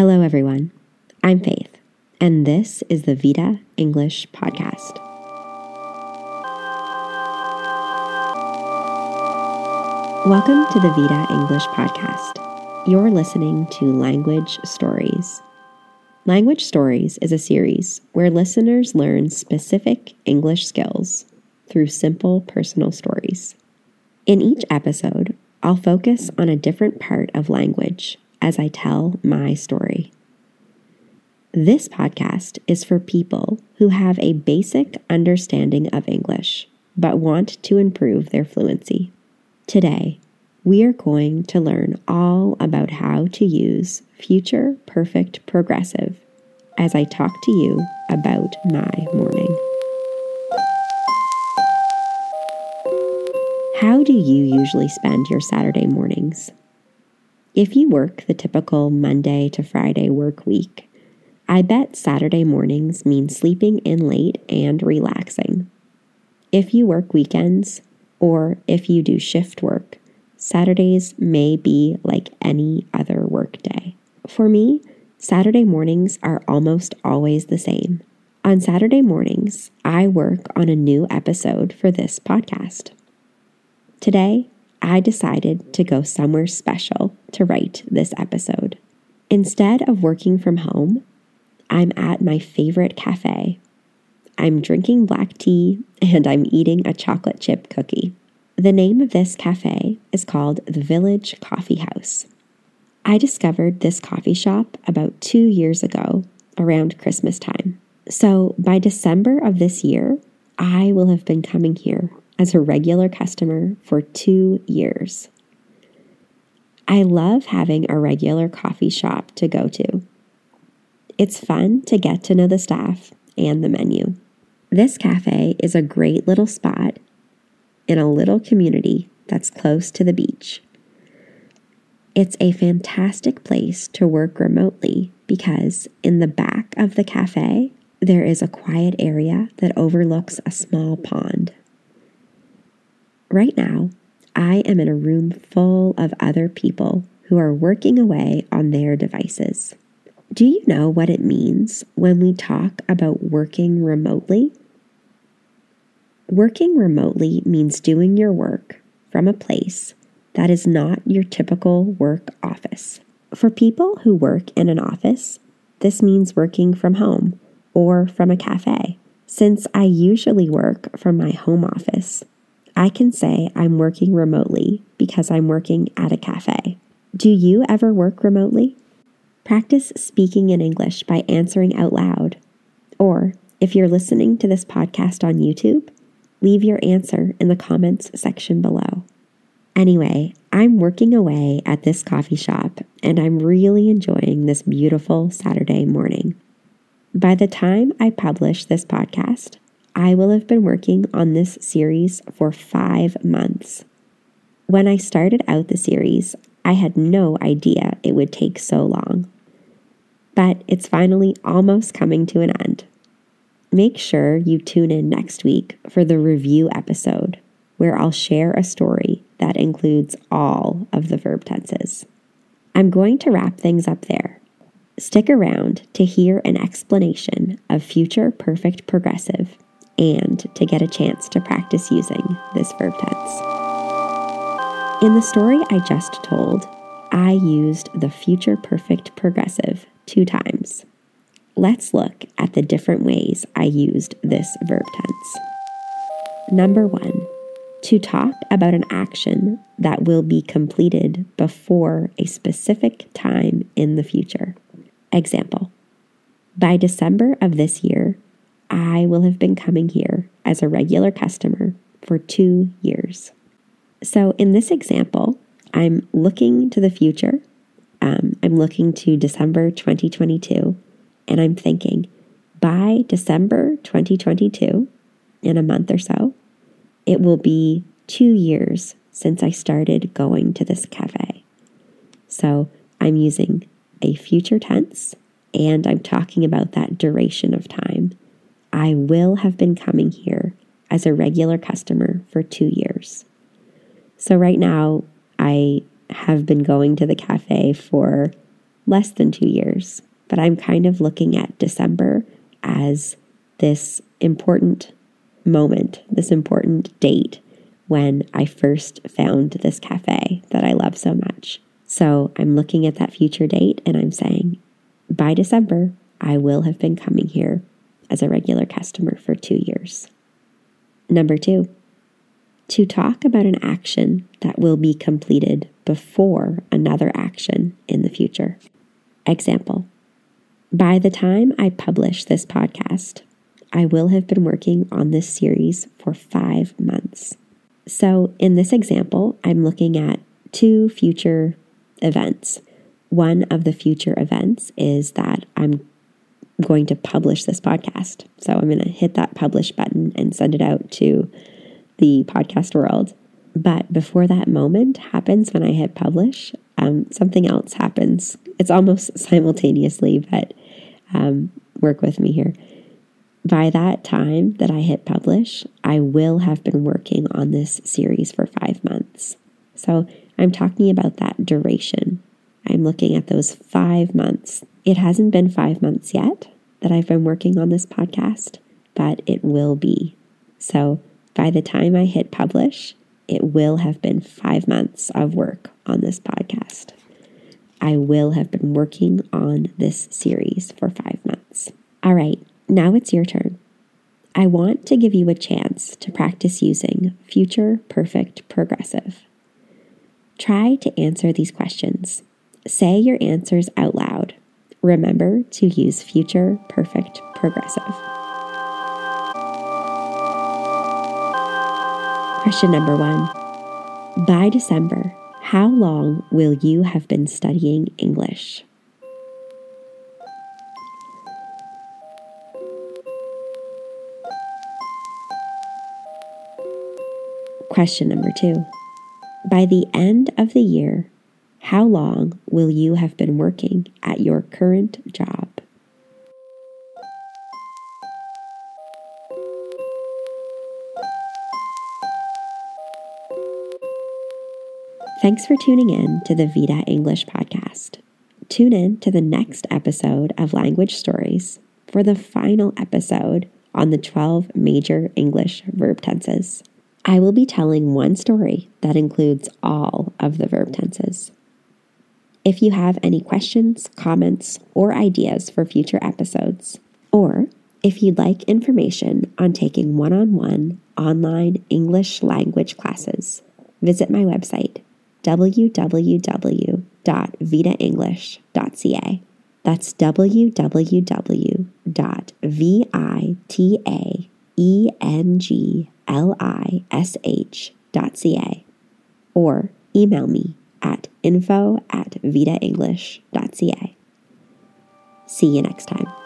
Hello, everyone. I'm Faith, and this is the Vita English Podcast. Welcome to the Vita English Podcast. You're listening to Language Stories. Language Stories is a series where listeners learn specific English skills through simple personal stories. In each episode, I'll focus on a different part of language as I tell my story. This podcast is for people who have a basic understanding of English but want to improve their fluency. Today, we are going to learn all about how to use future perfect progressive as I talk to you about my morning. How do you usually spend your Saturday mornings? If you work the typical Monday to Friday work week, I bet Saturday mornings mean sleeping in late and relaxing. If you work weekends, or if you do shift work, Saturdays may be like any other work day. For me, Saturday mornings are almost always the same. On Saturday mornings, I work on a new episode for this podcast. Today, I decided to go somewhere special to write this episode. Instead of working from home, I'm at my favorite cafe. I'm drinking black tea and I'm eating a chocolate chip cookie. The name of this cafe is called the Village Coffee House. I discovered this coffee shop about two years ago around Christmas time. So by December of this year, I will have been coming here as a regular customer for two years. I love having a regular coffee shop to go to. It's fun to get to know the staff and the menu. This cafe is a great little spot in a little community that's close to the beach. It's a fantastic place to work remotely because in the back of the cafe, there is a quiet area that overlooks a small pond. Right now, I am in a room full of other people who are working away on their devices. Do you know what it means when we talk about working remotely? Working remotely means doing your work from a place that is not your typical work office. For people who work in an office, this means working from home or from a cafe. Since I usually work from my home office, I can say I'm working remotely because I'm working at a cafe. Do you ever work remotely? Practice speaking in English by answering out loud. Or, if you're listening to this podcast on YouTube, leave your answer in the comments section below. Anyway, I'm working away at this coffee shop and I'm really enjoying this beautiful Saturday morning. By the time I publish this podcast, I will have been working on this series for five months. When I started out the series, I had no idea it would take so long. But it's finally almost coming to an end. Make sure you tune in next week for the review episode, where I'll share a story that includes all of the verb tenses. I'm going to wrap things up there. Stick around to hear an explanation of future perfect progressive and to get a chance to practice using this verb tense. In the story I just told, I used the future perfect progressive two times. Let's look at the different ways I used this verb tense. Number one, to talk about an action that will be completed before a specific time in the future. Example By December of this year, I will have been coming here as a regular customer for two years. So, in this example, I'm looking to the future. Um, I'm looking to December 2022, and I'm thinking by December 2022, in a month or so, it will be two years since I started going to this cafe. So, I'm using a future tense and I'm talking about that duration of time. I will have been coming here as a regular customer for two years. So, right now, I have been going to the cafe for less than two years, but I'm kind of looking at December as this important moment, this important date when I first found this cafe that I love so much. So I'm looking at that future date and I'm saying, by December, I will have been coming here as a regular customer for two years. Number two, to talk about an action that will be completed before another action in the future. Example By the time I publish this podcast, I will have been working on this series for five months. So, in this example, I'm looking at two future events. One of the future events is that I'm going to publish this podcast. So, I'm going to hit that publish button and send it out to the podcast world. But before that moment happens, when I hit publish, um, something else happens. It's almost simultaneously, but um, work with me here. By that time that I hit publish, I will have been working on this series for five months. So I'm talking about that duration. I'm looking at those five months. It hasn't been five months yet that I've been working on this podcast, but it will be. So by the time I hit publish, it will have been five months of work on this podcast. I will have been working on this series for five months. All right, now it's your turn. I want to give you a chance to practice using future perfect progressive. Try to answer these questions. Say your answers out loud. Remember to use future perfect progressive. Question number one By December, how long will you have been studying English? Question number two By the end of the year, how long will you have been working at your current job? Thanks for tuning in to the Vita English podcast. Tune in to the next episode of Language Stories for the final episode on the 12 major English verb tenses. I will be telling one story that includes all of the verb tenses. If you have any questions, comments, or ideas for future episodes, or if you'd like information on taking one on one online English language classes, visit my website www.vitaenglish.ca. That's www.vitaenglish.ca or email me at info at vitaenglish.ca. See you next time.